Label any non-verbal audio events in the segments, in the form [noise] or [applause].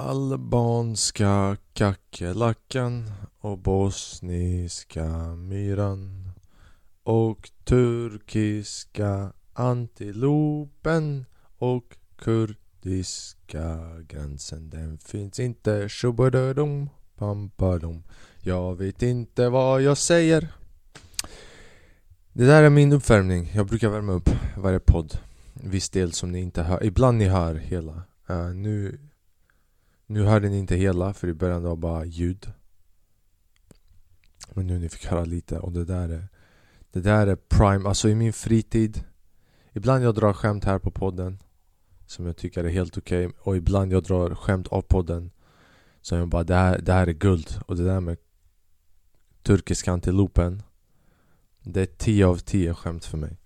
Albanska kackerlackan och bosniska myran och turkiska antilopen och kurdiska gränsen. Den finns inte. Shubadadum, pampadum Jag vet inte vad jag säger. Det där är min uppvärmning, jag brukar värma upp varje podd. Viss del som ni inte hör, ibland ni hör hela. Uh, Nu nu hörde ni inte hela för i början var bara ljud. Men nu ni fick höra lite och det där är Det där är prime, alltså i min fritid Ibland jag drar skämt här på podden Som jag tycker är helt okej okay, Och ibland jag drar skämt av podden Som jag bara, det här, det här är guld. Och det där med Turkiska antilopen Det är 10 av 10 skämt för mig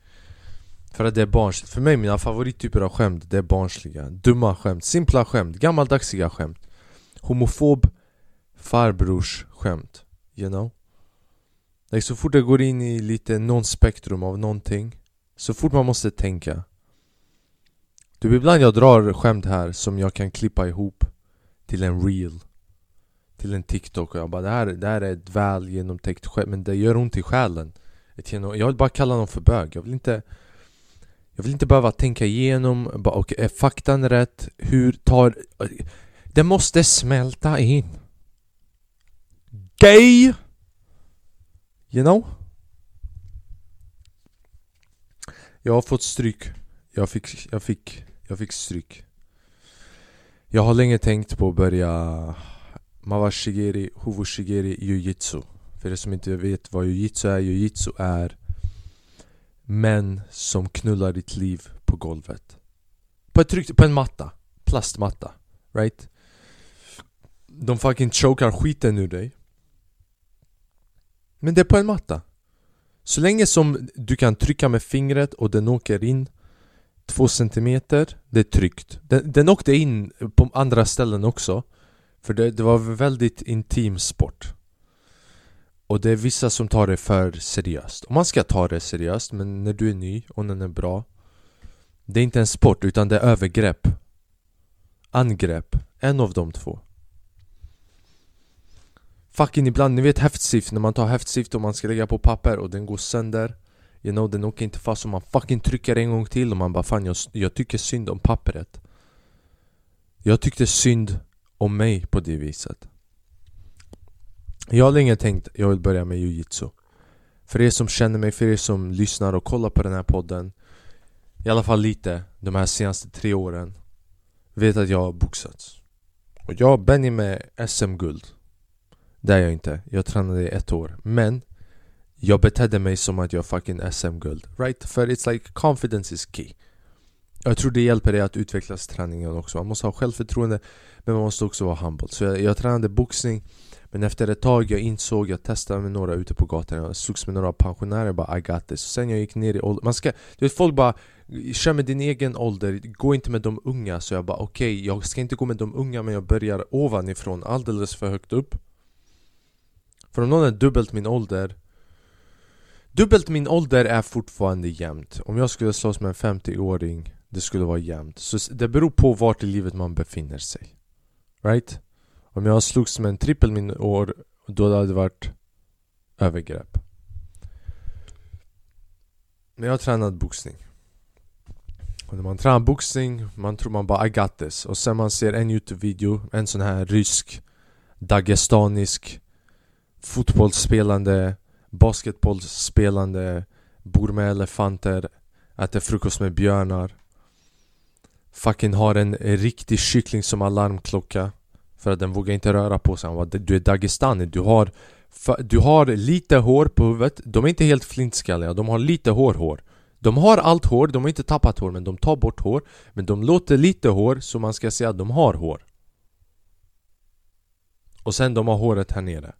för att det är barnsligt. För mig, mina favorittyper av skämt, det är barnsliga Dumma skämt, simpla skämt, gammaldagsiga skämt Homofob farbrors skämt You know? Like, så fort det går in i lite non-spektrum av någonting Så fort man måste tänka Du ibland jag drar skämt här som jag kan klippa ihop Till en reel Till en TikTok och jag bara det här, det här är ett väl genomtänkt skämt men det gör ont i själen Jag vill bara kalla någon för bög, jag vill inte jag vill inte behöva tänka igenom, bara, okay, eh, är faktan rätt? Hur tar... Eh, det måste smälta in Gay! You know? Jag har fått stryk Jag fick, jag fick, jag fick stryk Jag har länge tänkt på att börja Mawashigeri, Huvushigeri, Jiu-Jitsu För er som inte vet vad Jiu-Jitsu är, Jiu-Jitsu är Män som knullar ditt liv på golvet. På, ett tryck, på en matta, plastmatta, right? De fucking chokar skiten ur dig. Men det är på en matta. Så länge som du kan trycka med fingret och den åker in Två centimeter, det är tryggt. Den, den åkte in på andra ställen också. För det, det var väldigt intim sport och det är vissa som tar det för seriöst. Och man ska ta det seriöst, men när du är ny och den är bra Det är inte en sport, utan det är övergrepp. Angrepp, en av de två. Fucking ibland, ni vet häftstift, när man tar häftstift och man ska lägga på papper och den går sönder. You know, den åker inte fast och man fucking trycker en gång till och man bara fan jag, jag tycker synd om pappret. Jag tyckte synd om mig på det viset jag har länge tänkt att jag vill börja med jujitsu För er som känner mig, för er som lyssnar och kollar på den här podden I alla fall lite, de här senaste tre åren Vet att jag har boxats Och jag Benny med SM-guld Det är jag inte, jag tränade i ett år. Men jag betedde mig som att jag fucking SM-guld Right? För it's like confidence is key. Jag tror det hjälper dig att utvecklas träningen också. Man måste ha självförtroende Men man måste också vara humble. Så jag, jag tränade boxning men efter ett tag jag insåg, jag testade med några ute på gatan. Jag slogs med några pensionärer bara I got this. Sen jag gick ner i ålder Man ska, du vet folk bara Kör med din egen ålder, gå inte med de unga. Så jag bara okej, okay, jag ska inte gå med de unga men jag börjar ovanifrån alldeles för högt upp. För om någon är dubbelt min ålder Dubbelt min ålder är fortfarande jämnt. Om jag skulle slåss med en 50-åring Det skulle vara jämnt. Så det beror på vart i livet man befinner sig. Right? Om jag slogs med en trippel min år Då hade det varit övergrepp. Men jag har tränat boxning. Och när man tränar boxning, man tror man bara I got this. Och sen man ser en youtube-video, en sån här rysk Dagestanisk Fotbollsspelande Basketbollsspelande Bor med elefanter Äter frukost med björnar Fucking har en riktig kyckling som alarmklocka för att den vågar inte röra på sig. Han bara, du är Dagestani, du har Du har lite hår på huvudet. De är inte helt flintskalliga, de har lite hår hår. De har allt hår, de har inte tappat hår men de tar bort hår. Men de låter lite hår så man ska säga att de har hår. Och sen de har håret här nere.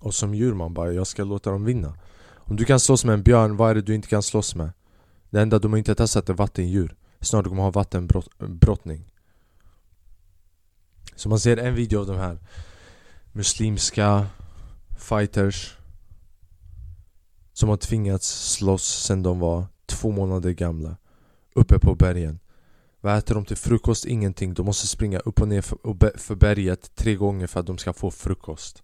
Och som djur man bara, jag ska låta dem vinna. Om du kan slåss med en björn, vad är det du inte kan slåss med? Det enda de har inte testat är vattendjur Snart kommer de ha vattenbrottning så man ser en video av de här muslimska fighters som har tvingats slåss sen de var två månader gamla uppe på bergen Vad äter de till frukost? Ingenting. De måste springa upp och ner för, för berget tre gånger för att de ska få frukost.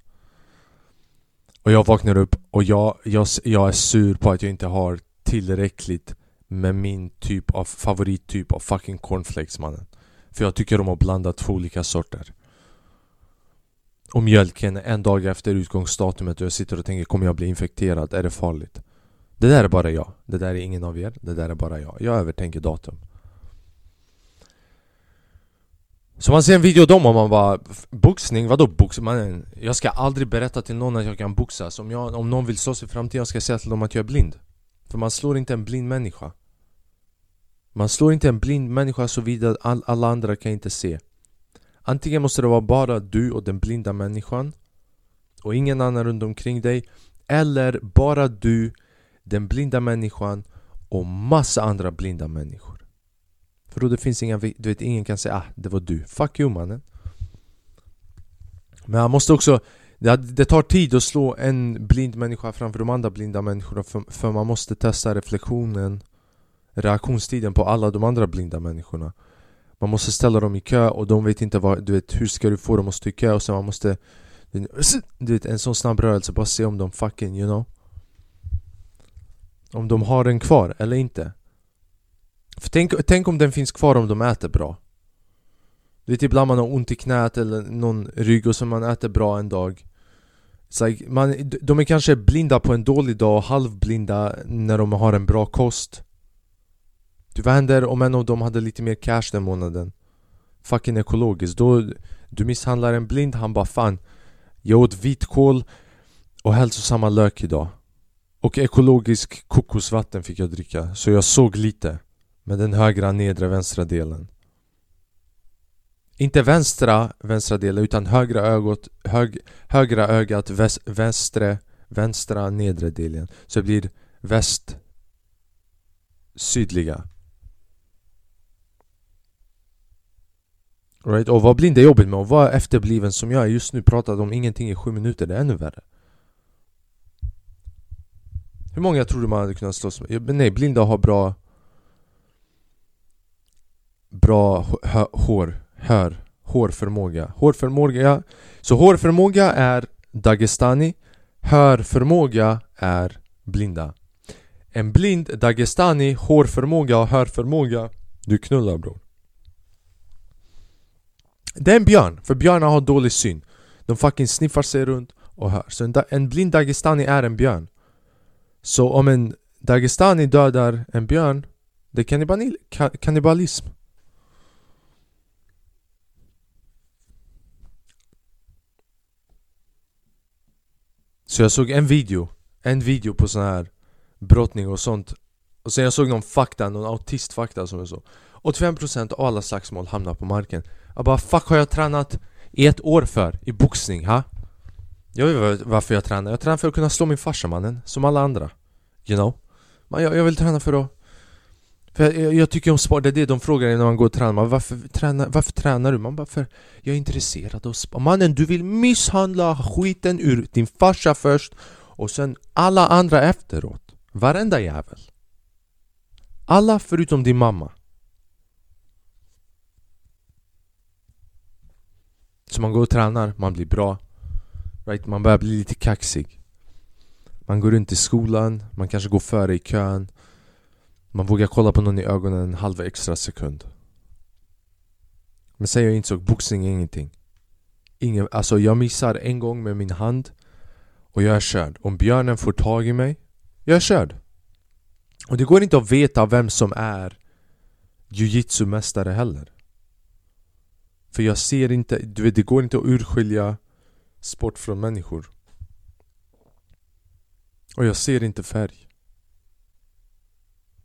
Och jag vaknar upp och jag, jag, jag är sur på att jag inte har tillräckligt med min typ av favorittyp av fucking cornflakes mannen. För jag tycker om att blanda två olika sorter. Och mjölken en dag efter utgångsdatumet och jag sitter och tänker kommer jag bli infekterad? Är det farligt? Det där är bara jag. Det där är ingen av er. Det där är bara jag. Jag övertänker datum. Så man ser en video om och man bara Boxning? Vadå boxning? Man, jag ska aldrig berätta till någon att jag kan boxas om, jag, om någon vill slåss i framtiden ska jag säga till dem att jag är blind För man slår inte en blind människa man slår inte en blind människa såvida all, alla andra kan inte se. Antingen måste det vara bara du och den blinda människan Och ingen annan runt omkring dig Eller bara du, den blinda människan och massa andra blinda människor. För då det finns inga, du vet ingen kan säga ah, det var du. Fuck you mannen. Men han måste också det, det tar tid att slå en blind människa framför de andra blinda människorna för, för man måste testa reflektionen. Reaktionstiden på alla de andra blinda människorna. Man måste ställa dem i kö och de vet inte vad, du vet hur ska du få dem att stå i kö? Och sen man måste Du vet en sån snabb rörelse, bara se om de fucking you know? Om de har den kvar eller inte. För tänk, tänk om den finns kvar om de äter bra. Du vet ibland man har ont i knät eller någon rygg och så man äter bra en dag. Like, man, De är kanske blinda på en dålig dag och halvblinda när de har en bra kost du, Vad händer om en av dem hade lite mer cash den månaden? Fucking ekologiskt, då Du misshandlar en blind, han bara fan Jag åt vitkål och hälsosamma lök idag Och ekologisk kokosvatten fick jag dricka, så jag såg lite med den högra nedre vänstra delen. Inte vänstra vänstra delen utan högra ögat, hög, högra ögat väs, vänstre, vänstra nedre delen. Så det blir väst sydliga. Right? Och vad blind är jobbigt med att vara efterbliven som jag är just nu pratade om ingenting i sju minuter, det är ännu värre. Hur många tror du man hade kunnat slåss med? Nej, blinda har bra bra hår, hör, hårförmåga. Hårförmåga, så hårförmåga är Dagestani, hörförmåga är blinda. En blind Dagestani, hårförmåga och hörförmåga, du knullar bror. Det är en björn, för björnar har dålig syn. De fucking sniffar sig runt och hör. Så en, en blind Dagestani är en björn. Så om en Dagestani dödar en björn, det är kannibalism. Så jag såg en video, en video på sån här brottning och sånt Och sen jag såg någon fakta, någon autistfakta som jag såg 85% av alla slagsmål hamnar på marken. Jag bara fuck har jag tränat i ett år för? I boxning, ha? Jag vet varför jag tränar, jag tränar för att kunna slå min farsa mannen, som alla andra. You know? Men jag, jag vill träna för att för jag, jag, tycker om sport, det är det de frågar när man går och tränar. Man, varför, tränar, varför tränar du? Man bara för jag är intresserad av sport Mannen du vill misshandla skiten ur din farsa först och sen alla andra efteråt. Varenda jävel. Alla förutom din mamma. Så man går och tränar, man blir bra. Right? Man börjar bli lite kaxig. Man går runt i skolan, man kanske går före i kön. Man vågar kolla på någon i ögonen en halv extra sekund. Men sen jag insåg, boxning är ingenting. Ingen, Alltså jag missar en gång med min hand Och jag är körd. Om björnen får tag i mig Jag är körd. Och det går inte att veta vem som är jujitsu-mästare heller. För jag ser inte, du vet det går inte att urskilja sport från människor. Och jag ser inte färg.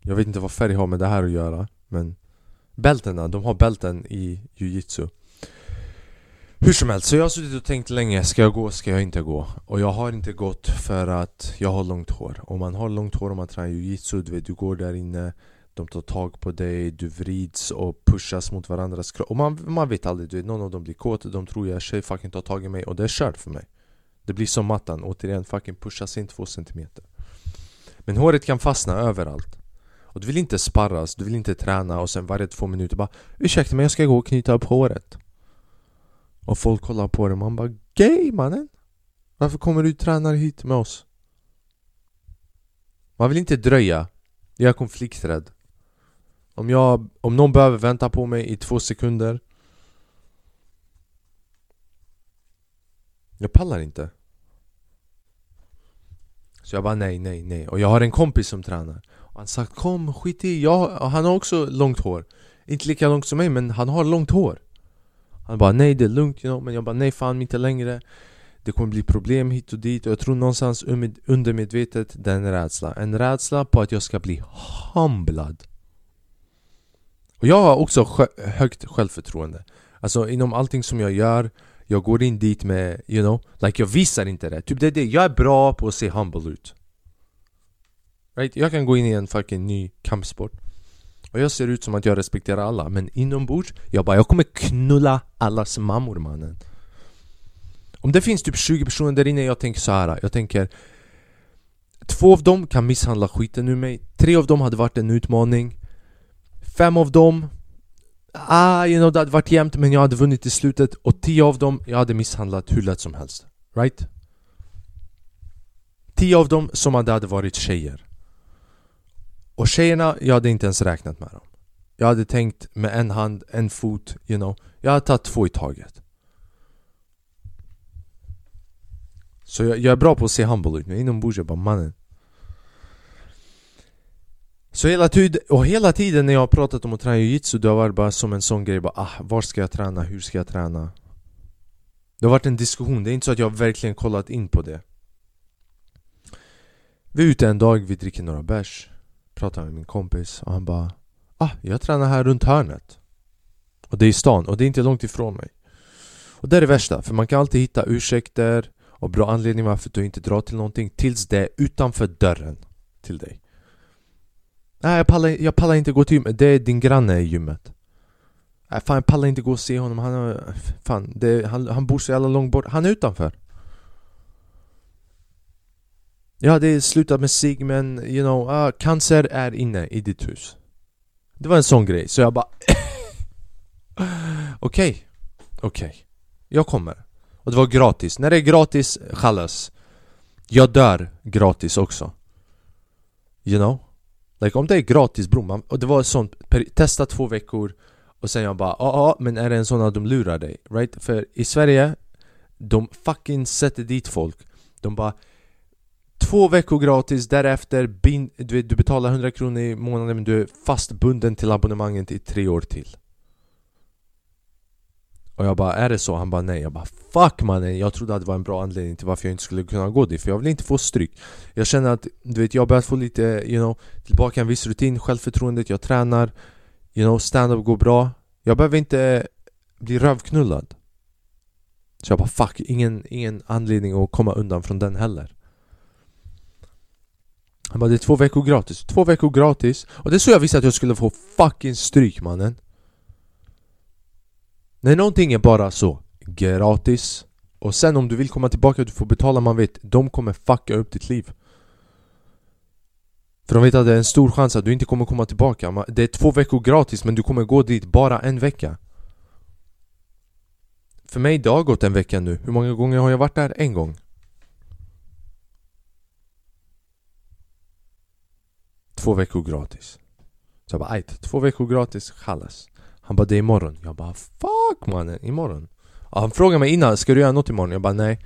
Jag vet inte vad färg har med det här att göra Men Bältena, de har bälten i jujitsu Hur som helst, så jag har suttit och tänkt länge Ska jag gå, ska jag inte gå? Och jag har inte gått för att jag har långt hår. Om man har långt hår och man tränar jujitsu Du vet, du går där inne de tar tag på dig, du vrids och pushas mot varandras kropp. Och man, man vet aldrig, du vet, någon av dem blir kåt De tror jag tjej fucking tar tag i mig. Och det är kört för mig. Det blir som mattan, återigen fucking pushas in två centimeter. Men håret kan fastna överallt. Och du vill inte sparras, du vill inte träna och sen varje två minuter bara Ursäkta mig jag ska gå och knyta upp håret. Och folk kollar på dig, man bara Gay mannen! Varför kommer du träna hit med oss? Man vill inte dröja. Jag är konflikträdd. Om jag, om någon behöver vänta på mig i två sekunder. Jag pallar inte. Så jag bara nej, nej, nej. Och jag har en kompis som tränar. Och Han sagt kom, skit i, jag, han har också långt hår. Inte lika långt som mig men han har långt hår. Han bara nej det är lugnt you know? Men jag bara nej fan inte längre. Det kommer bli problem hit och dit. Och jag tror någonstans undermedvetet det är en rädsla. En rädsla på att jag ska bli humblad. Och jag har också högt självförtroende Alltså inom allting som jag gör jag går in dit med, you know, like jag visar inte det. Typ det är det, jag är bra på att se humble ut. Right? Jag kan gå in i en fucking ny kampsport och jag ser ut som att jag respekterar alla men inombords, jag bara jag kommer knulla allas mammor mannen. Om det finns typ 20 personer där inne, jag tänker så här. jag tänker Två av dem kan misshandla skiten ur mig, tre av dem hade varit en utmaning Fem av dem ah, you know, det hade varit jämnt men jag hade vunnit i slutet och tio av dem, jag hade misshandlat hur lätt som helst. Right? Tio av dem som hade, hade varit tjejer. Och tjejerna, jag hade inte ens räknat med dem. Jag hade tänkt med en hand, en fot, you know. Jag hade tagit två i taget. Så jag, jag är bra på att se humble ut, men inombords jag bara mannen så hela tid, och hela tiden när jag har pratat om att träna jujutsu det har varit bara som en sån grej bara ah, var ska jag träna? Hur ska jag träna? Det har varit en diskussion, det är inte så att jag verkligen kollat in på det. Vi är ute en dag, vi dricker några bärs Pratar med min kompis och han bara Ah, jag tränar här runt hörnet. Och det är i stan och det är inte långt ifrån mig. Och det är det värsta, för man kan alltid hitta ursäkter och bra anledningar varför du inte drar till någonting tills det är utanför dörren till dig. Nej jag pallar, jag pallar inte gå till gymmet, det är din granne i gymmet. Nej fan jag pallar inte gå och se honom, han, har... fan, det, han, han bor så jävla långt bort, han är utanför. Ja det är slutat med sig men you know, uh, cancer är inne i ditt hus. Det var en sån grej, så jag bara [laughs] Okej, okej. Okay. Jag kommer. Och det var gratis, när det är gratis, chalas Jag dör gratis också. You know? Like om det är gratis bror, man, och det var sånt, testa två veckor och sen jag bara ja ah, men är det en sån att de lurar dig? Right? För i Sverige, de fucking sätter dit folk De bara Två veckor gratis, därefter bin, du, du betalar 100 kronor i månaden men du är fastbunden till abonnemanget i tre år till och jag bara, är det så? Han bara nej. Jag bara fuck mannen Jag trodde att det var en bra anledning till varför jag inte skulle kunna gå dit För jag vill inte få stryk. Jag känner att, du vet, jag har börjat få lite, you know Tillbaka en viss rutin, självförtroendet, jag tränar You know, stand-up går bra. Jag behöver inte bli rövknullad. Så jag bara fuck, ingen, ingen anledning att komma undan från den heller. Han bara det är två veckor gratis, två veckor gratis. Och det är så jag visste att jag skulle få fucking stryk mannen när någonting är bara så gratis och sen om du vill komma tillbaka du får betala, man vet De kommer fucka upp ditt liv. För de vet att det är en stor chans att du inte kommer komma tillbaka. Det är två veckor gratis men du kommer gå dit bara en vecka. För mig det har gått en vecka nu, hur många gånger har jag varit där? En gång. Två veckor gratis. Så jag bara ajt, två veckor gratis, chalas. Han bara det är imorgon. Jag bara fuck mannen, imorgon ja, Han frågade mig innan, ska du göra något imorgon? Jag bara nej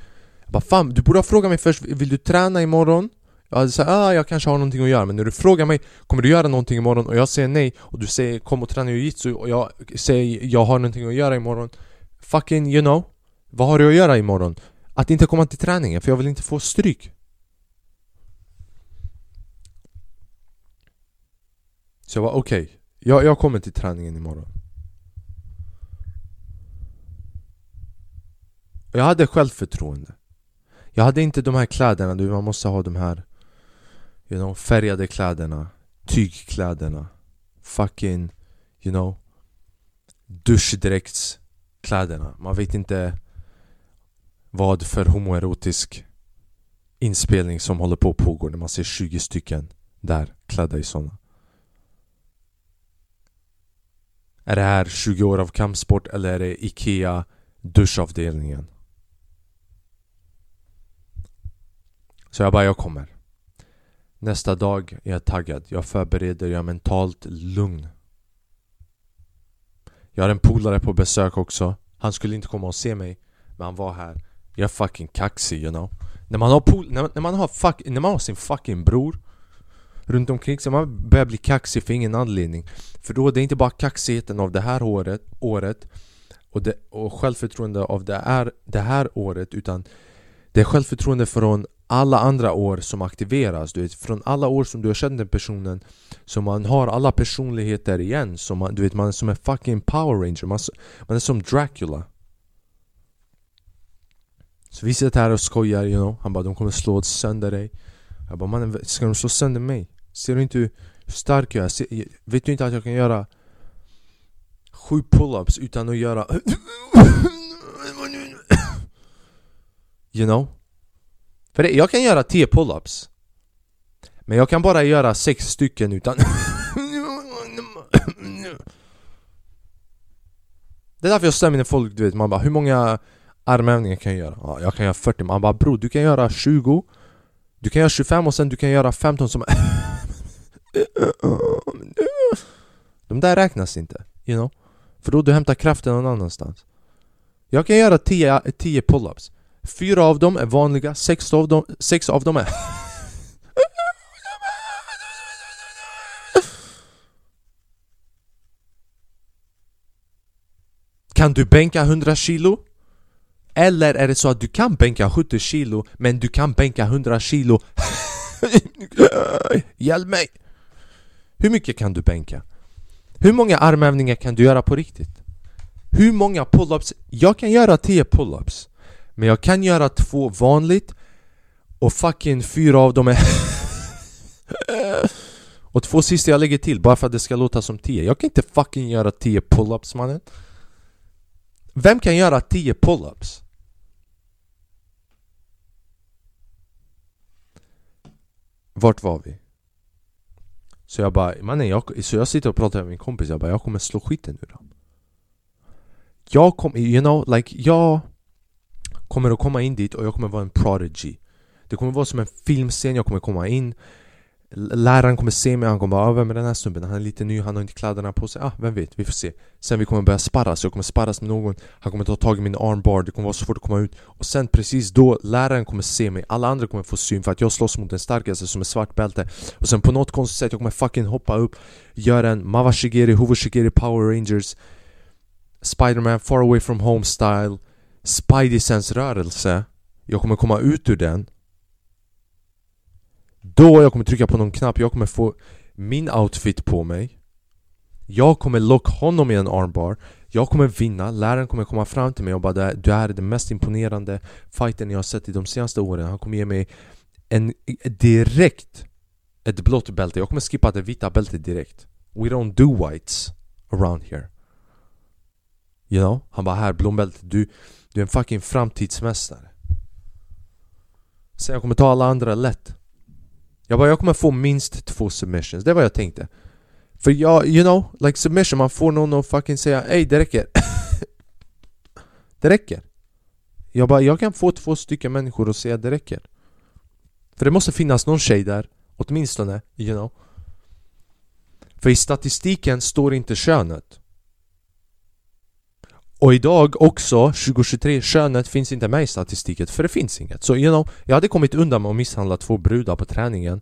Jag bara fan, du borde ha frågat mig först, vill du träna imorgon? Jag hade sagt ah, jag kanske har någonting att göra men när du frågar mig Kommer du göra någonting imorgon? Och jag säger nej och du säger kom och träna jujutsu och jag säger jag har någonting att göra imorgon Fucking you know Vad har du att göra imorgon? Att inte komma till träningen för jag vill inte få stryk Så jag var okej okay. jag, jag kommer till träningen imorgon Jag hade självförtroende. Jag hade inte de här kläderna, du, man måste ha de här You know, färgade kläderna Tygkläderna Fucking, you know Duschdräktskläderna. Man vet inte vad för homoerotisk inspelning som håller på att pågå när man ser 20 stycken där klädda i såna. Är det här 20 år av kampsport eller är det IKEA duschavdelningen? Så jag bara, jag kommer. Nästa dag är jag taggad, jag förbereder, jag är mentalt lugn. Jag har en polare på besök också. Han skulle inte komma och se mig, men han var här. Jag är fucking kaxig you know. När man har, pol när, när man har, fuck när man har sin fucking bror runt omkring sig, man börjar bli kaxig för ingen anledning. För då är det inte bara kaxigheten av det här året, året och, det, och självförtroende av det här, det här året utan det är självförtroende från alla andra år som aktiveras. Du vet, från alla år som du har känt den personen Så man har alla personligheter igen. Så man, du vet, man är som en fucking power ranger. Man, man är som Dracula. Så vi sitter här och skojar, you know. Han bara de kommer slå sönder dig. Jag bara mannen, ska de slå sönder mig? Ser du inte hur stark jag är? vet du inte att jag kan göra sju pull-ups utan att göra [laughs] You know? För det, jag kan göra 10 pull-ups. Men jag kan bara göra 6 stycken utan Det är därför jag stämmer när folk, du vet, man bara hur många armhävningar kan jag göra? Ja, jag kan göra 40, man bara bror du kan göra 20 Du kan göra 25 och sen du kan göra 15 som De där räknas inte, you know? För då du hämtar kraften någon annanstans. Jag kan göra 10, 10 pull-ups. Fyra av dem är vanliga, sex av dem, sex av dem är... Kan du bänka 100 kilo? Eller är det så att du kan bänka 70 kilo men du kan bänka 100 kilo? [laughs] Hjälp mig! Hur mycket kan du bänka? Hur många armhävningar kan du göra på riktigt? Hur många pull-ups? Jag kan göra 10 pull-ups men jag kan göra två vanligt och fucking fyra av dem är [laughs] Och två sista jag lägger till bara för att det ska låta som tio Jag kan inte fucking göra tio pull-ups mannen Vem kan göra tio pull-ups? Vart var vi? Så jag bara, mannen jag, så jag sitter och pratar med min kompis, jag bara jag kommer slå skiten ur dem Jag kommer, you know, like jag kommer att komma in dit och jag kommer vara en prodigy. Det kommer vara som en filmscen, jag kommer komma in. Läraren kommer se mig, han kommer bara ah, 'Vem är den här snubben? Han är lite ny, han har inte kläderna på sig' Ah, vem vet? Vi får se. Sen vi kommer börja sparras, jag kommer sparras med någon. Han kommer ta tag i min armbar, det kommer vara svårt att komma ut. Och sen precis då, läraren kommer se mig. Alla andra kommer få syn för att jag slåss mot den starkaste som är svart bälte. Och sen på något konstigt sätt, jag kommer fucking hoppa upp Göra en Mawashigiri, Hovoshigiri Power Rangers Spiderman Far Away From Home Style. Spidey Sense rörelse Jag kommer komma ut ur den. Då jag kommer trycka på någon knapp, jag kommer få min outfit på mig. Jag kommer locka honom i en armbar. Jag kommer vinna, läraren kommer komma fram till mig och bara Du är den mest imponerande fighten jag har sett i de senaste åren. Han kommer ge mig en direkt ett blått bälte, jag kommer skippa det vita bältet direkt. We don't do whites around here. You know? Han bara här, blombältet, du du är en fucking framtidsmästare. Sen jag kommer ta alla andra lätt. Jag bara, jag kommer få minst två submissions, det var vad jag tänkte. För jag, you know, like submission, man får någon att fucking säga Ey det räcker. [laughs] Det räcker. Jag bara, jag kan få två stycken människor att säga det räcker. För det måste finnas någon tjej där, åtminstone, you know. För i statistiken står inte könet och idag också, 2023, könet finns inte med i statistiken för det finns inget. Så you know, jag hade kommit undan med att misshandla två brudar på träningen.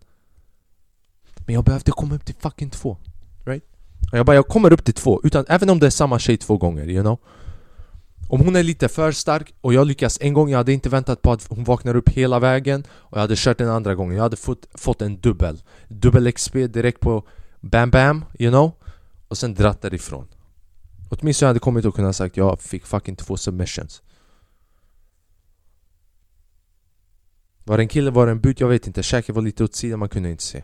Men jag behövde komma upp till fucking två. Right? Och jag bara, jag kommer upp till två, utan, även om det är samma tjej två gånger, you know? Om hon är lite för stark och jag lyckas en gång, jag hade inte väntat på att hon vaknar upp hela vägen och jag hade kört den andra gången, jag hade fått, fått en dubbel Dubbel XP direkt på bam bam, you know? Och sen dratt därifrån Åtminstone jag hade kommit och kunnat sagt jag fick fucking två submissions. Var det en kille, var det en but? Jag vet inte, käken var lite åt sidan, man kunde inte se.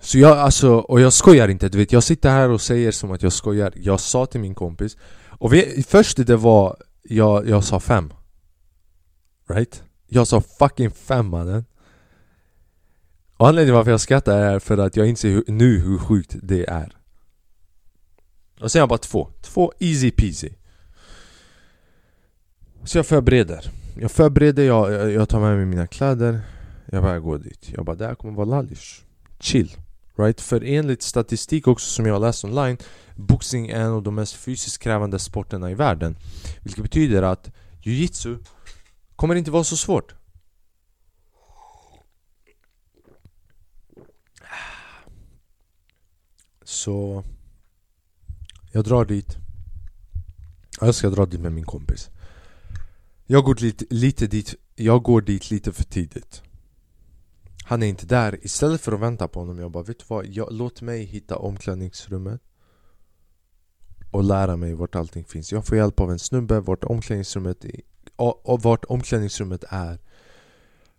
Så jag alltså, och jag skojar inte, du vet. Jag sitter här och säger som att jag skojar. Jag sa till min kompis Och vi, först det var, jag, jag sa fem. Right? Jag sa fucking fem mannen. Och anledningen varför jag skrattar är för att jag inser hur, nu hur sjukt det är. Och sen har jag bara två, två easy peasy. Så jag förbereder. Jag förbereder, jag, jag, jag tar med mig mina kläder. Jag bara går dit. Jag bara, det här kommer vara lallish Chill. Right? För enligt statistik också som jag har läst online Boxning är en av de mest fysiskt krävande sporterna i världen. Vilket betyder att Jiu-Jitsu kommer inte vara så svårt. Så Jag drar dit. Jag ska dra dit med min kompis. Jag går dit lite dit Jag går dit lite för tidigt. Han är inte där. Istället för att vänta på honom Jag bara vet du vad? Jag, låt mig hitta omklädningsrummet Och lära mig vart allting finns. Jag får hjälp av en snubbe vart omklädningsrummet är, och, och vart omklädningsrummet är.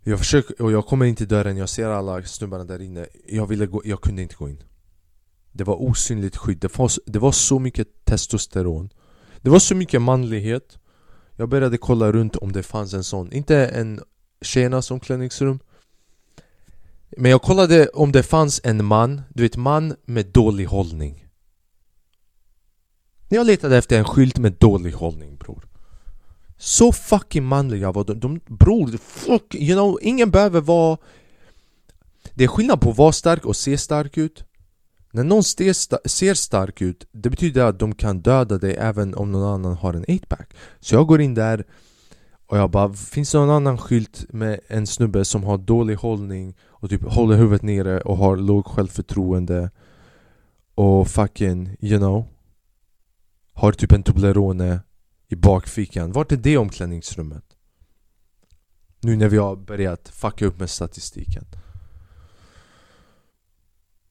Jag försöker, och jag kommer in till dörren, jag ser alla snubbarna där inne. Jag ville gå, jag kunde inte gå in det var osynligt skydd, det var, det var så mycket testosteron. Det var så mycket manlighet. Jag började kolla runt om det fanns en sån, inte en tjejernas omklädningsrum Men jag kollade om det fanns en man, du vet man med dålig hållning. Jag letade efter en skylt med dålig hållning bror. Så fucking manliga var de, de bror, fuck, you know, ingen behöver vara Det är skillnad på att vara stark och se stark ut när någon ser stark ut, det betyder att de kan döda dig även om någon annan har en 8-pack Så jag går in där och jag bara, finns det någon annan skylt med en snubbe som har dålig hållning och typ håller huvudet nere och har låg självförtroende och fucking, you know Har typ en Toblerone i bakfickan? Vart är det omklädningsrummet? Nu när vi har börjat fucka upp med statistiken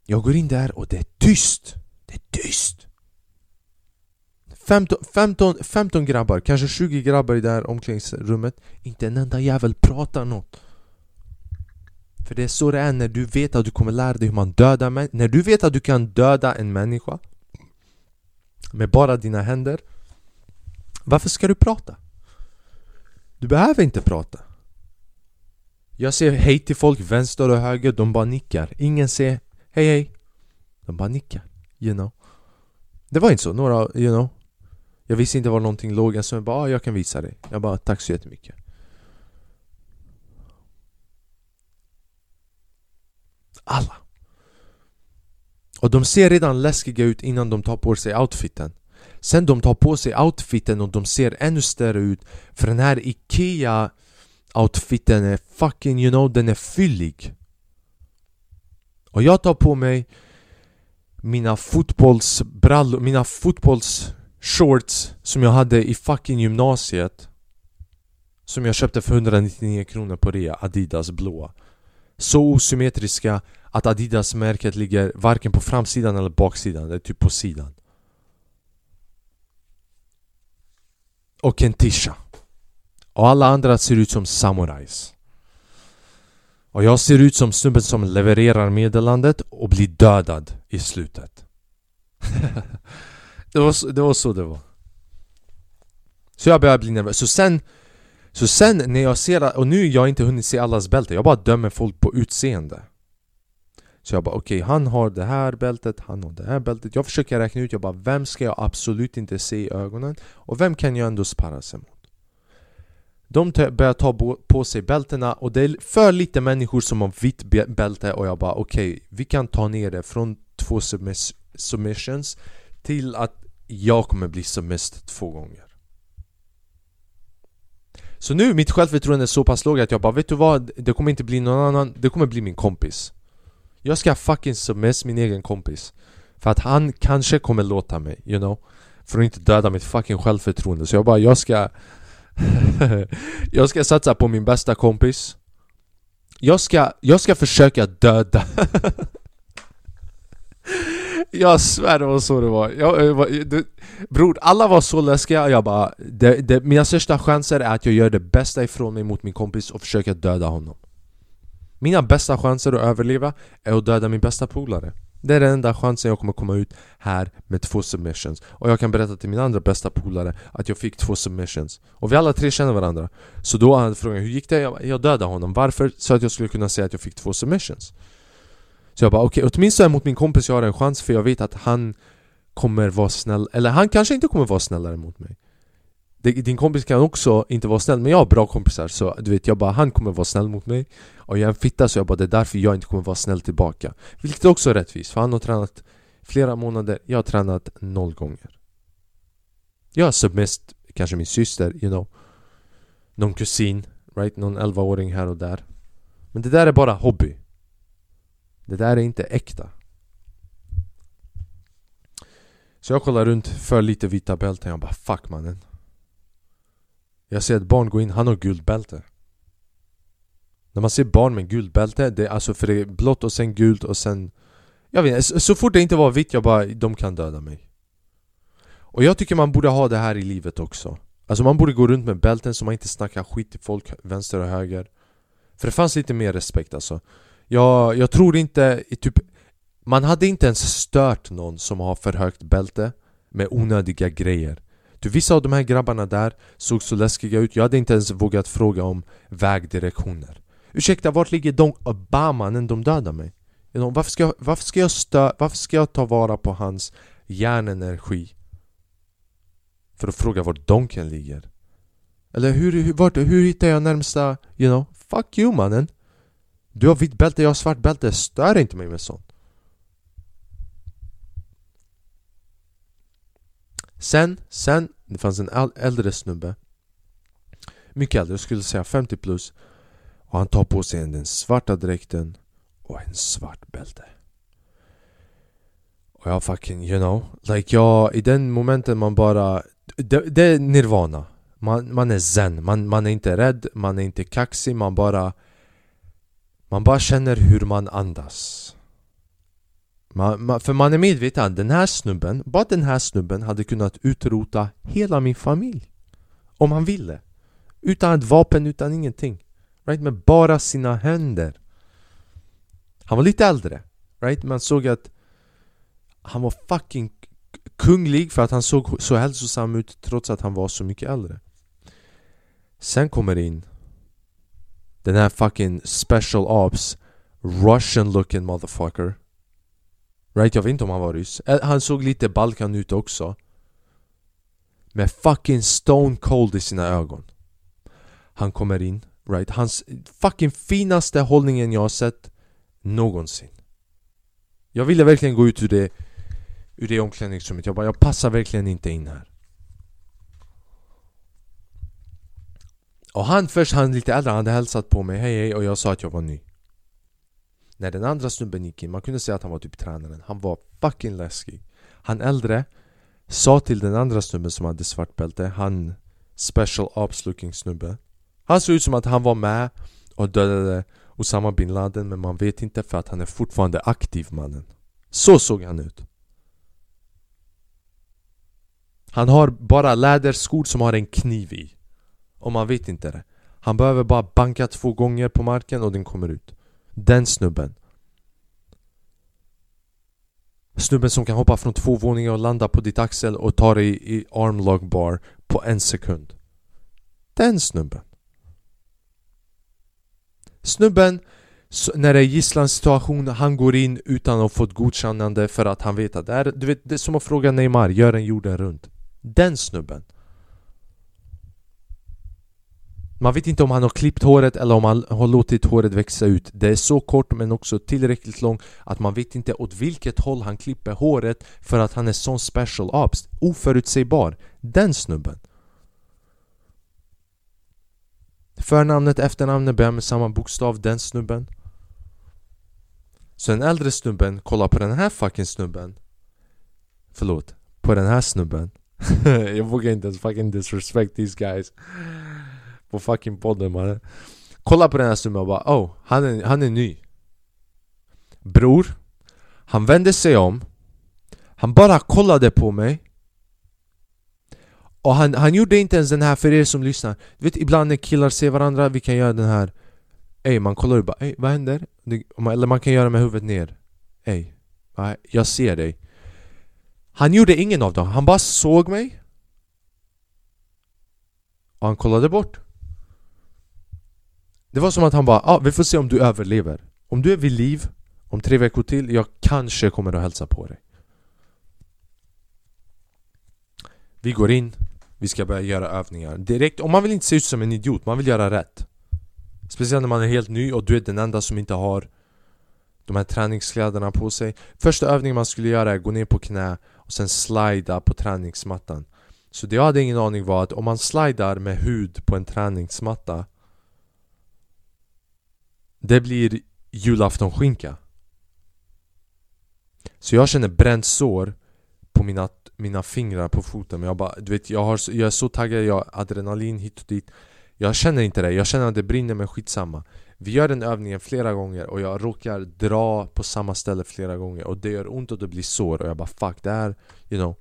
jag går in där och det är tyst! Det är tyst! 15, 15, 15 grabbar, kanske 20 grabbar i det här omklädningsrummet Inte en enda jävel pratar något För det är så det är när du vet att du kommer lära dig hur man dödar människor När du vet att du kan döda en människa Med bara dina händer Varför ska du prata? Du behöver inte prata Jag ser hej till folk vänster och höger, de bara nickar Ingen ser Hej hej! De bara nickar, you know. Det var inte så, några, you know. Jag visste inte var någonting låg, så jag bara ah, jag kan visa dig. Jag bara tack så jättemycket. Alla! Och de ser redan läskiga ut innan de tar på sig outfiten. Sen de tar på sig outfiten och de ser ännu större ut För den här IKEA outfiten är fucking, you know, den är fyllig och jag tar på mig mina fotbollsbrallor, mina fotbollsshorts som jag hade i fucking gymnasiet Som jag köpte för 199 kronor på rea, Adidas blåa Så osymmetriska att Adidas-märket ligger varken på framsidan eller baksidan, det är typ på sidan. Och en tisha. Och alla andra ser ut som samurais och jag ser ut som snubben som levererar meddelandet och blir dödad i slutet. [laughs] Det, var, det var så det var. Så jag började bli nervös, så sen Så sen när jag ser, och nu har jag inte hunnit se allas bälte, jag bara dömer folk på utseende. Så jag bara okej, okay, han har det här bältet, han har det här bältet. Jag försöker räkna ut, jag bara vem ska jag absolut inte se i ögonen? Och vem kan jag ändå sparra sig mot? De börjar ta på sig bältena och det är för lite människor som har vitt bälte och jag bara okej, okay, vi kan ta ner det från två submissions till att jag kommer bli submissed två gånger Så nu mitt självförtroende är så pass lågt att jag bara vet du vad? Det kommer inte bli någon annan, det kommer bli min kompis Jag ska fucking submiss min egen kompis För att han kanske kommer låta mig, you know? För att inte döda mitt fucking självförtroende Så jag bara, jag ska [laughs] jag ska satsa på min bästa kompis. Jag ska, jag ska försöka döda. [laughs] Jag svär det var så det var, jag, det, Bror, alla var så läskiga, jag bara det, det, Mina största chanser är att jag gör det bästa ifrån mig mot min kompis och försöker döda honom. Mina bästa chanser att överleva är att döda min bästa polare det är den enda chansen jag kommer komma ut här med två submissions. Och jag kan berätta till min andra bästa polare att jag fick två submissions. Och vi alla tre känner varandra. Så då hade han frågat hur gick det? Jag, jag dödade honom. Varför? Så att jag skulle kunna säga att jag fick två submissions. Så jag bara okej, okay, åtminstone mot min kompis jag har en chans för jag vet att han kommer vara snäll. Eller han kanske inte kommer vara snällare mot mig. Din kompis kan också inte vara snäll men jag har bra kompisar. Så du vet jag bara han kommer vara snäll mot mig. Och jag är en fitta så jag bara det är därför jag inte kommer vara snäll tillbaka. Vilket också är rättvist för han har tränat flera månader, jag har tränat noll gånger. Jag har submist kanske min syster, you know. Någon kusin, right? Någon 11-åring här och där. Men det där är bara hobby. Det där är inte äkta. Så jag kollar runt för lite vita bälten, jag bara fuck mannen. Jag ser ett barn gå in, han har guldbälte när man ser barn med guldbälte, det är alltså för det är blått och sen gult och sen Jag vet inte, så fort det inte var vitt, jag bara, de kan döda mig. Och jag tycker man borde ha det här i livet också. Alltså man borde gå runt med bälten så man inte snackar skit till folk vänster och höger. För det fanns lite mer respekt alltså. Jag, jag tror inte, typ Man hade inte ens stört någon som har för högt bälte Med onödiga grejer. Du, vissa av de här grabbarna där såg så läskiga ut, jag hade inte ens vågat fråga om vägdirektioner. Ursäkta, vart ligger Don Obama när de dödar mig? Varför, ska jag, varför, ska jag stö, varför ska jag ta vara på hans hjärnenergi? För att fråga vart Donken ligger? Eller hur, hur, vart, hur hittar jag närmsta, you know? Fuck you mannen! Du har vitt bälte, jag har svart bälte, stör inte mig med sånt Sen, sen, det fanns en äldre snubbe Mycket äldre, jag skulle säga 50 plus och han tar på sig den svarta dräkten och en svart bälte. Och jag fucking, you know Like jag, i den momenten man bara Det, det är nirvana. Man, man är zen, man, man är inte rädd, man är inte kaxig, man bara Man bara känner hur man andas. Man, man, för man är medveten, den här snubben, bara den här snubben hade kunnat utrota hela min familj. Om han ville. Utan ett vapen, utan ingenting. Right? Med bara sina händer Han var lite äldre Right? Man såg att Han var fucking kunglig för att han såg så hälsosam ut trots att han var så mycket äldre Sen kommer in Den här fucking special ops Russian looking motherfucker Right? Jag vet inte om han var ryss. Han såg lite Balkan ut också. Med fucking stone cold i sina ögon. Han kommer in, right? Hans fucking finaste hållningen jag har sett någonsin. Jag ville verkligen gå ut ur det, ur det omklädningsrummet. Jag bara, jag passar verkligen inte in här. Och han först, han lite äldre, han hade hälsat på mig, hej hej, och jag sa att jag var ny. När den andra snubben gick in, man kunde säga att han var typ tränaren Han var fucking läskig Han äldre sa till den andra snubben som hade svart bälte Han special ops looking snubbe han såg ut som att han var med och dödade Osama bin Laden men man vet inte för att han är fortfarande aktiv mannen. Så såg han ut. Han har bara läderskor som har en kniv i. Och man vet inte det. Han behöver bara banka två gånger på marken och den kommer ut. Den snubben. Snubben som kan hoppa från två våningar och landa på ditt axel och ta dig i armlock bar på en sekund. Den snubben. Snubben, när det är gisslansituation, han går in utan att ha fått godkännande för att han vet att det är, du vet, det är som att fråga Neymar, gör en jorden runt. Den snubben. Man vet inte om han har klippt håret eller om han har låtit håret växa ut. Det är så kort men också tillräckligt långt att man vet inte åt vilket håll han klipper håret för att han är sån special ops. Oförutsägbar. Den snubben. Förnamnet, efternamnet börjar med samma bokstav, den snubben. Så den äldre snubben kollar på den här fucking snubben. Förlåt, på den här snubben. [laughs] Jag vågar inte ens fucking disrespect these guys. På fucking podden mannen Kolla på den här snubben och bara oh, han är, han är ny. Bror Han vände sig om. Han bara kollade på mig. Och han, han gjorde inte ens den här för er som lyssnar. Du vet ibland när killar ser varandra, vi kan göra den här. Ey man kollar och bara ey vad händer? Eller man kan göra med huvudet ner. Ey, jag ser dig. Han gjorde ingen av dem, han bara såg mig. Och han kollade bort. Det var som att han bara ah, vi får se om du överlever. Om du är vid liv Om tre veckor till, jag kanske kommer att hälsa på dig. Vi går in, vi ska börja göra övningar. Direkt, och man vill inte se ut som en idiot, man vill göra rätt. Speciellt när man är helt ny och du är den enda som inte har de här träningskläderna på sig. Första övningen man skulle göra är att gå ner på knä och sen slida på träningsmattan. Så det jag hade ingen aning var att om man slidar med hud på en träningsmatta Det blir julaftonskinka Så jag känner bränt sår på mina, mina fingrar på foten men jag bara, du vet jag, har, jag är så taggad, jag har adrenalin hit och dit. Jag känner inte det, jag känner att det brinner men skitsamma. Vi gör den övningen flera gånger och jag råkar dra på samma ställe flera gånger och det gör ont och det blir sår och jag bara fuck det här, you know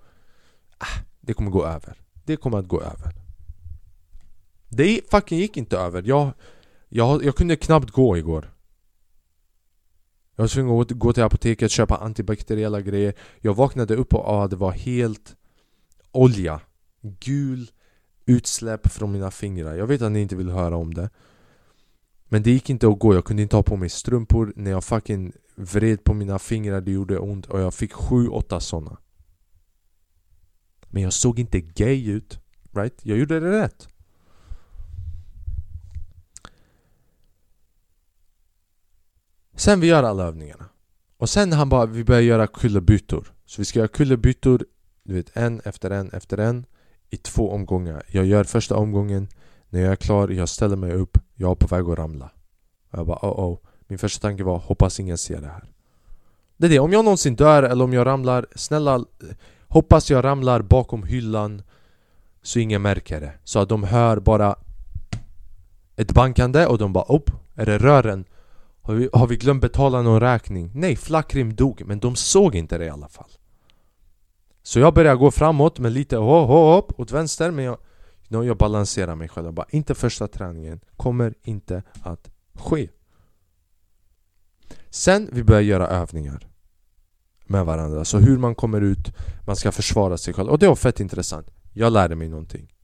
ah, Det kommer gå över. Det kommer att gå över. Det fucking gick inte över, jag, jag, jag kunde knappt gå igår jag var tvungen att gå till apoteket, och köpa antibakteriella grejer. Jag vaknade upp och ah, det var helt olja. Gul utsläpp från mina fingrar. Jag vet att ni inte vill höra om det. Men det gick inte att gå, jag kunde inte ha på mig strumpor. När jag fucking vred på mina fingrar, det gjorde ont. Och jag fick sju, åtta sådana. Men jag såg inte gay ut, right? Jag gjorde det rätt. Sen vi gör alla övningarna. Och sen han bara, vi börjar göra kullerbyttor. Så vi ska göra kullerbyttor Du vet, en efter en efter en I två omgångar. Jag gör första omgången. När jag är klar, jag ställer mig upp. Jag är på väg att ramla. Och Jag bara oh oh. Min första tanke var, hoppas ingen ser det här. Det är det, om jag någonsin dör eller om jag ramlar Snälla Hoppas jag ramlar bakom hyllan Så ingen märker det. Så att de hör bara Ett bankande och de bara upp Är det rören? Har vi, har vi glömt betala någon räkning? Nej, Flackrim dog, men de såg inte det i alla fall. Så jag börjar gå framåt med lite hopp, hopp åt vänster men jag, no, jag balanserar mig själv bara Inte första träningen, kommer inte att ske. Sen vi börjar göra övningar med varandra, så hur man kommer ut, man ska försvara sig själv. Och det var fett intressant. Jag lärde mig någonting.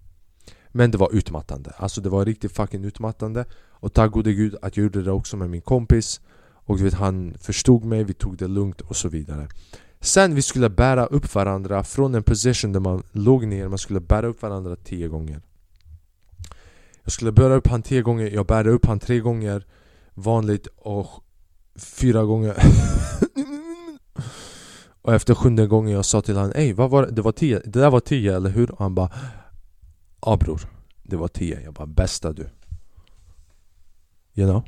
Men det var utmattande, alltså det var riktigt fucking utmattande. Och tack gode gud att jag gjorde det också med min kompis. Och du vet, han förstod mig, vi tog det lugnt och så vidare. Sen vi skulle bära upp varandra från en position där man låg ner, man skulle bära upp varandra tio gånger. Jag skulle bära upp han tio gånger, jag bärde upp han tre gånger. Vanligt och fyra gånger. [laughs] Och efter sjunde gången jag sa till honom Ey vad var det? Det var tio, det där var tio eller hur? Och han bara Ja bror, det var tio. Jag bara bästa du. You know?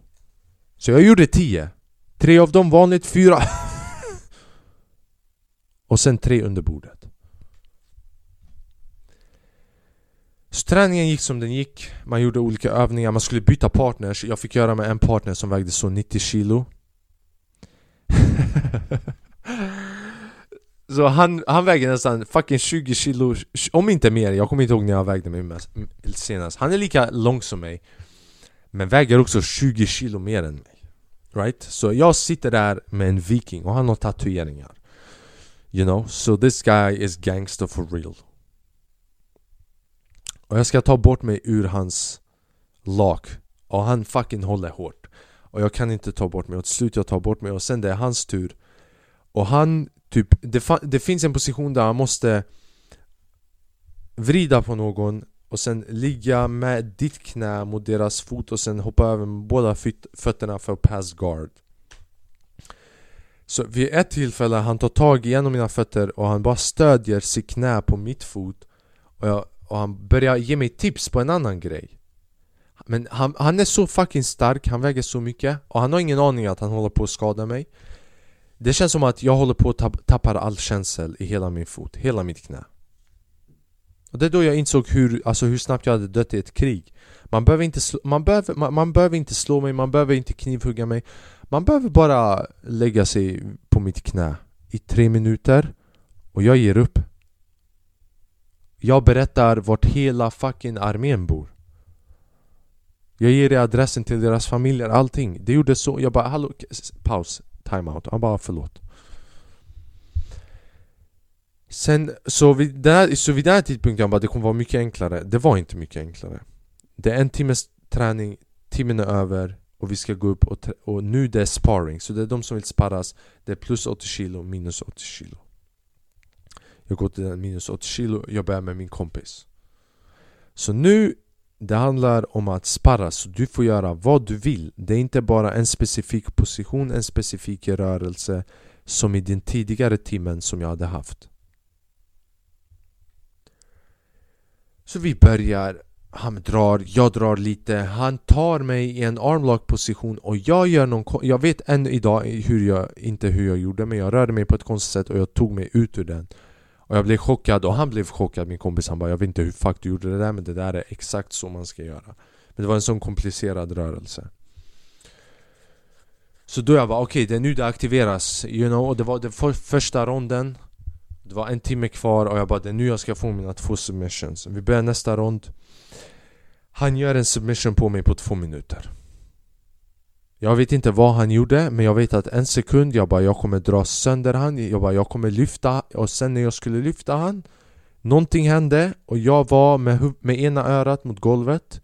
Så jag gjorde tio. Tre av dem vanligt, fyra. [laughs] Och sen tre under bordet. Så träningen gick som den gick. Man gjorde olika övningar, man skulle byta partners. Jag fick göra med en partner som vägde så 90 kilo. [laughs] Så han, han väger nästan fucking 20 kilo, om inte mer, jag kommer inte ihåg när jag vägde mig senast. Han är lika lång som mig men väger också 20 kilo mer än mig Right? Så jag sitter där med en viking och han har tatueringar You know, so this guy is gangster for real. Och jag ska ta bort mig ur hans lak Och han fucking håller hårt. Och jag kan inte ta bort mig och till slut jag tar bort mig och sen det är hans tur. Och han typ, det, det finns en position där han måste Vrida på någon och sen ligga med ditt knä mot deras fot och sen hoppa över med båda fötterna för pass guard. Så vid ett tillfälle han tar tag i en av mina fötter och han bara stödjer sitt knä på mitt fot och, jag, och han börjar ge mig tips på en annan grej. Men han, han är så fucking stark, han väger så mycket och han har ingen aning att han håller på att skada mig. Det känns som att jag håller på att tappa all känsel i hela min fot, hela mitt knä. Och det är då jag insåg hur, alltså hur snabbt jag hade dött i ett krig. Man behöver inte slå, man behöver, man, man behöver inte slå mig, man behöver inte knivhugga mig. Man behöver bara lägga sig på mitt knä i tre minuter och jag ger upp. Jag berättar vart hela fucking armén bor. Jag ger dig adressen till deras familjer, allting. Det gjorde så, jag bara hallå, paus, timeout, han bara förlåt. Sen, så vid, den så vid den här tidpunkten jag bara det kommer vara mycket enklare. Det var inte mycket enklare. Det är en timmes träning, timmen är över och vi ska gå upp och, och nu det är sparring. Så det är de som vill sparras. Det är plus 80 kilo, minus 80 kilo. Jag går till den minus 80 kilo, jag börjar med min kompis. Så nu det handlar om att sparra så du får göra vad du vill. Det är inte bara en specifik position, en specifik rörelse Som i den tidigare timmen som jag hade haft. Så vi börjar. Han drar, jag drar lite, han tar mig i en armlock position och jag gör någon Jag vet än idag hur jag, inte hur jag gjorde men jag rörde mig på ett konstigt sätt och jag tog mig ut ur den. Och jag blev chockad och han blev chockad min kompis. Han bara Jag vet inte hur fuck du gjorde det där men det där är exakt så man ska göra. Men det var en sån komplicerad rörelse. Så då jag bara okej okay, det är nu det aktiveras. You know, och det var den för, första ronden. Det var en timme kvar och jag bara det är nu jag ska få mina två submissions. Vi börjar nästa rond. Han gör en submission på mig på två minuter. Jag vet inte vad han gjorde men jag vet att en sekund jag bara jag kommer dra sönder han. Jag bara jag kommer lyfta och sen när jag skulle lyfta han Någonting hände och jag var med, med ena örat mot golvet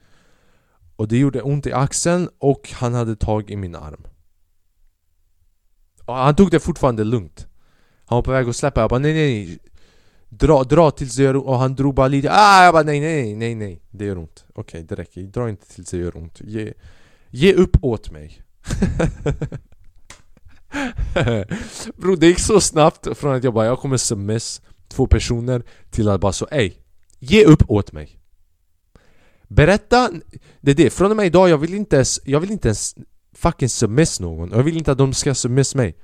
Och det gjorde ont i axeln och han hade tag i min arm. Och Han tog det fortfarande lugnt. Han var på väg att släppa, jag bara nej nej Dra, dra tills det gör ont och han drog bara lite ah, Jag bara nej nej nej nej Det gör ont. Okej okay, det räcker, dra inte tills det gör ont. Ge, ge upp åt mig. [laughs] Bro det gick så snabbt från att jag bara jag kommer sms två personer till att bara så ey Ge upp åt mig. Berätta, det är det, från och med idag jag vill inte ens, jag vill inte ens fucking sms någon. Jag vill inte att de ska sms mig.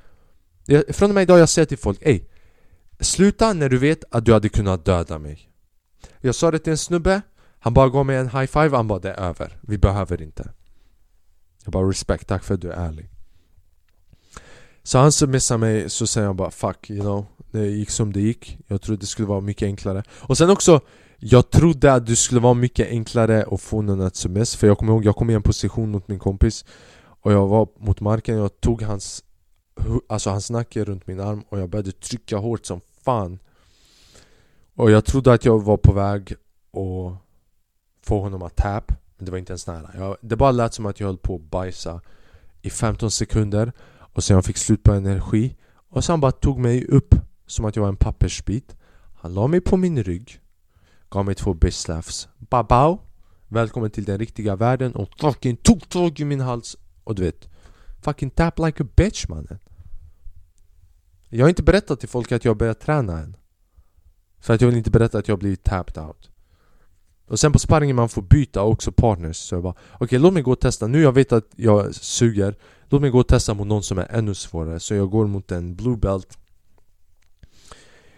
Jag, Från och med idag jag säger till folk ey Sluta när du vet att du hade kunnat döda mig. Jag sa det till en snubbe. Han bara gav mig en high five, han bara det är över. Vi behöver inte. Jag bara respect, tack för att du är ärlig. Så han smsar mig så säger han bara fuck you know. Det gick som det gick. Jag trodde det skulle vara mycket enklare. Och sen också Jag trodde att det skulle vara mycket enklare att få någon att sms För jag kommer ihåg, jag kom i en position mot min kompis Och jag var mot marken, jag tog hans Alltså hans nacke runt min arm och jag började trycka hårt som fan. Och jag trodde att jag var på väg att få honom att tap. Men det var inte ens nära. Jag, Det bara lät som att jag höll på att bajsa i 15 sekunder Och sen jag fick slut på energi Och sen bara tog mig upp som att jag var en pappersbit. Han la mig på min rygg Gav mig två bitch Babao! Välkommen till den riktiga världen och fucking tog tag i min hals Och du vet Fucking tap like a bitch mannen. Jag har inte berättat till folk att jag börjat träna än. För att jag vill inte berätta att jag blivit tapped out. Och sen på sparringen man får byta också partners. Så jag bara Okej okay, låt mig gå och testa. Nu jag vet att jag suger. Låt mig gå och testa mot någon som är ännu svårare. Så jag går mot en blue belt.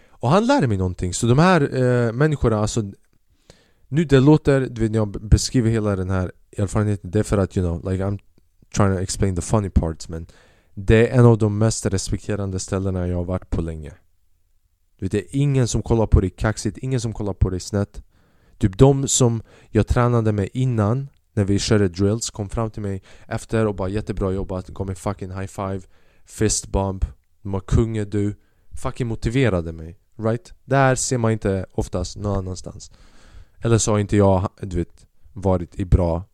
Och han lär mig någonting. Så de här eh, människorna alltså Nu det låter, du vet när jag beskriver hela den här erfarenheten Det är för att you know, like I'm trying to explain the funny parts men Det är en av de mest respekterande ställena jag har varit på länge. Du vet, Det är ingen som kollar på dig kaxigt, ingen som kollar på dig snett. Typ de som jag tränade med innan När vi körde drills kom fram till mig efter och bara jättebra jobbat Gav mig fucking high five Fist bump De var kungen du Fucking motiverade mig. Right? Där ser man inte oftast någon annanstans. Eller så har inte jag, du vet, varit i bra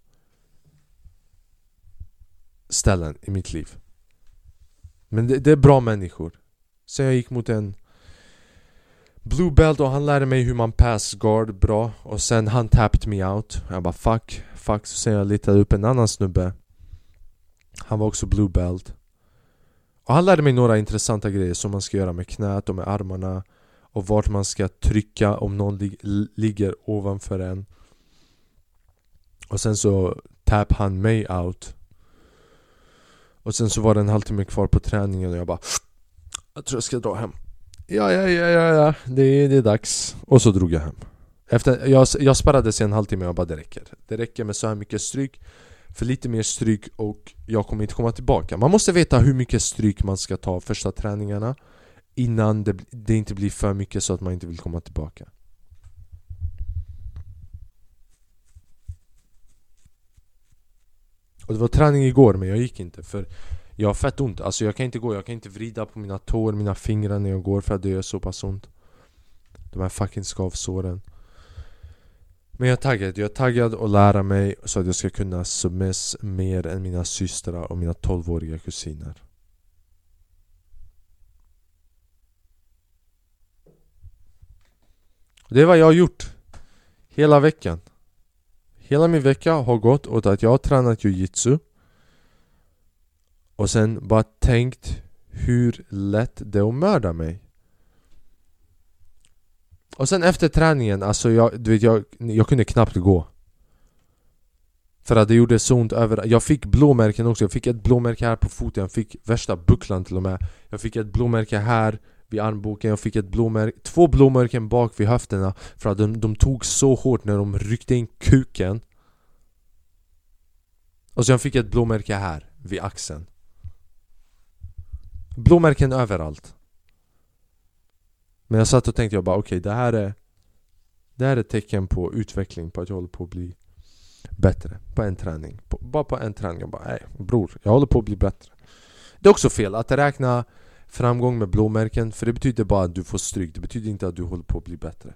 ställen i mitt liv. Men det, det är bra människor. Sen jag gick mot en Blue belt och han lärde mig hur man pass guard bra Och sen han tapped me out. Jag bara fuck, fuck Så sen jag letade upp en annan snubbe. Han var också blue belt. Och han lärde mig några intressanta grejer som man ska göra med knät och med armarna Och vart man ska trycka om någon li ligger ovanför en. Och sen så tapp han mig out. Och sen så var det en halvtimme kvar på träningen och jag bara Jag tror jag ska dra hem. Ja, ja, ja, ja, ja. Det, det är dags. Och så drog jag hem. Efter, jag, jag sparade i en halvtimme och jag bara det räcker. Det räcker med så här mycket stryk. För lite mer stryk och jag kommer inte komma tillbaka. Man måste veta hur mycket stryk man ska ta första träningarna Innan det, det inte blir för mycket så att man inte vill komma tillbaka. Och det var träning igår men jag gick inte för jag har fett ont, alltså jag kan inte gå, jag kan inte vrida på mina tår, mina fingrar när jag går för att det gör så pass ont. De här fucking skavsåren. Men jag är taggad, jag är taggad att lära mig så att jag ska kunna submiss mer än mina systrar och mina 12-åriga kusiner. Det är vad jag har gjort Hela veckan. Hela min vecka har gått åt att jag har tränat jujitsu och sen bara tänkt hur lätt det är att mörda mig. Och sen efter träningen, alltså jag, du vet, jag, jag kunde knappt gå. För att det gjorde så ont överallt, Jag fick blåmärken också, jag fick ett blåmärke här på foten. Jag fick värsta bucklan till och med. Jag fick ett blåmärke här vid armboken. Jag fick ett blåmärke, två blåmärken bak vid höfterna. För att de, de tog så hårt när de ryckte in kuken. Och sen fick jag ett blåmärke här, vid axeln. Blåmärken överallt. Men jag satt och tänkte jag bara okej okay, det här är Det här är ett tecken på utveckling, på att jag håller på att bli bättre. På en träning. På, Bara på en träning, jag bara nej bror, jag håller på att bli bättre. Det är också fel att räkna framgång med blåmärken För det betyder bara att du får stryk, det betyder inte att du håller på att bli bättre.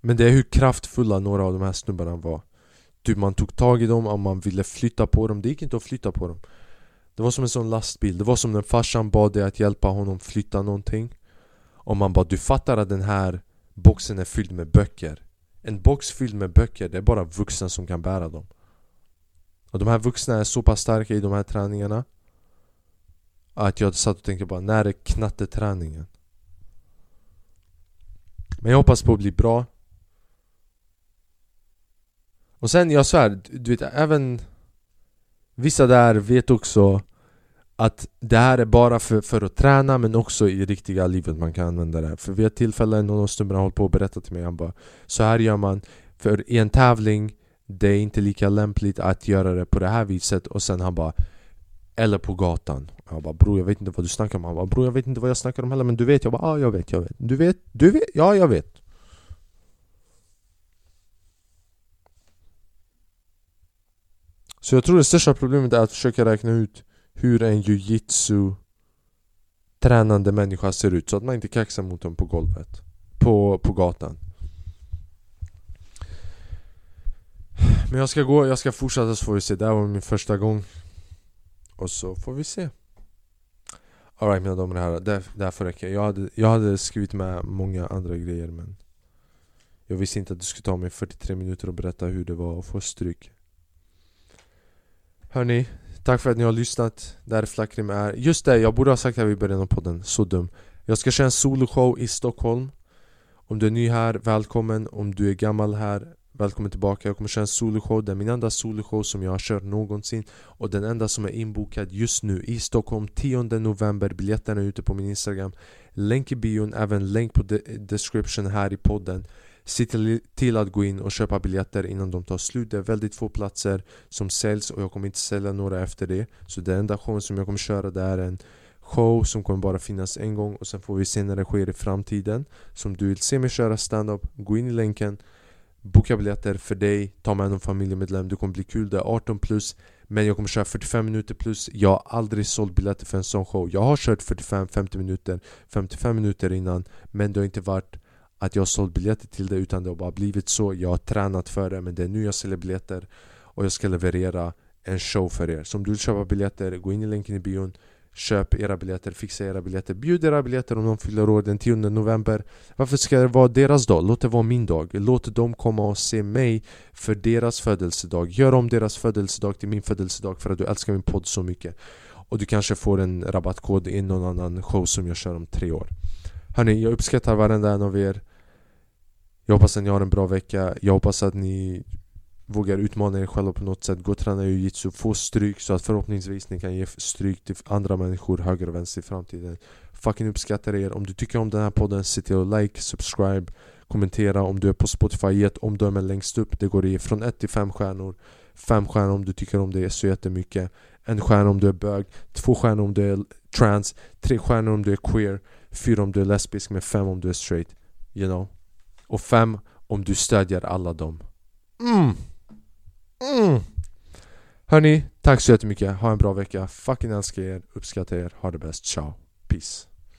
Men det är hur kraftfulla några av de här snubbarna var. Typ man tog tag i dem om man ville flytta på dem, det gick inte att flytta på dem. Det var som en sån lastbil, det var som när farsan bad dig att hjälpa honom flytta någonting. Och man bara du fattar att den här boxen är fylld med böcker. En box fylld med böcker, det är bara vuxna som kan bära dem. Och de här vuxna är så pass starka i de här träningarna att jag satt och tänkte bara, när är knatteträningen? Men jag hoppas på att bli bra. Och sen, jag svär, du vet även Vissa där vet också att det här är bara för, för att träna men också i riktiga livet man kan använda det här. För vid ett tillfälle, någon av snubbarna håller på att berätta till mig Han bara Så här gör man För i en tävling Det är inte lika lämpligt att göra det på det här viset. Och sen han bara eller på gatan. Jag bara bror jag vet inte vad du snackar om. Han bara bror jag vet inte vad jag snackar om heller men du vet. Jag bara ja ah, jag vet, jag vet. Du vet? Du vet? Ja jag vet. Så jag tror det största problemet är att försöka räkna ut hur en jujitsu Tränande människa ser ut så att man inte kaxar mot dem på golvet På, på gatan. Men jag ska gå, jag ska fortsätta så får vi se. Det här var min första gång. Och så får vi se. Alright mina damer och herrar, det, det här får räcka. Jag hade, jag hade skrivit med många andra grejer men Jag visste inte att det skulle ta mig 43 minuter att berätta hur det var att få stryk. Hörni, tack för att ni har lyssnat. Det här är Flackrim är Just det, jag borde ha sagt det här i början av podden, så dum. Jag ska köra en soloshow i Stockholm. Om du är ny här, välkommen. Om du är gammal här, Välkommen tillbaka, jag kommer köra en soloshow, det är min enda soloshow som jag har kört någonsin. Och den enda som är inbokad just nu i Stockholm 10 november. Biljetterna är ute på min Instagram. Länk i bion, även länk på de description här i podden. Se till att gå in och köpa biljetter innan de tar slut. Det är väldigt få platser som säljs och jag kommer inte sälja några efter det. Så den enda showen som jag kommer köra det är en show som kommer bara finnas en gång och sen får vi se när det sker i framtiden. Så om du vill se mig köra stand-up, gå in i länken Boka biljetter för dig, ta med någon familjemedlem, det kommer bli kul, det är 18 plus Men jag kommer köra 45 minuter plus, jag har aldrig sålt biljetter för en sån show. Jag har kört 45-50 minuter, 55 minuter innan Men det har inte varit att jag har sålt biljetter till det utan det har bara blivit så. Jag har tränat för det men det är nu jag säljer biljetter Och jag ska leverera en show för er. Så om du vill köpa biljetter, gå in i länken i bion. Köp era biljetter, fixa era biljetter. Bjud era biljetter om de fyller år den 10 november. Varför ska det vara deras dag? Låt det vara min dag. Låt dem komma och se mig för deras födelsedag. Gör om deras födelsedag till min födelsedag för att du älskar min podd så mycket. Och du kanske får en rabattkod i någon annan show som jag kör om tre år. Hörni, jag uppskattar varenda en av er. Jag hoppas att ni har en bra vecka. Jag hoppas att ni vågar utmana er själva på något sätt. Gå och träna jujutsu, få stryk så att förhoppningsvis ni kan ge stryk till andra människor höger och vänster i framtiden. Fucking uppskattar er, om du tycker om den här podden se till att like, subscribe, kommentera. Om du är på Spotify, ge ett omdöme längst upp. Det går i från 1 till 5 stjärnor. 5 stjärnor om du tycker om det så jättemycket. En stjärna om du är bög, två stjärnor om du är trans, tre stjärnor om du är queer. Fyra om du är lesbisk, Men fem om du är straight. You know? Och fem om du stödjer alla dem Mm! Mm. Hörni, tack så jättemycket. Ha en bra vecka. Fucking älskar er. Uppskattar er. Ha det bäst. Ciao. Peace.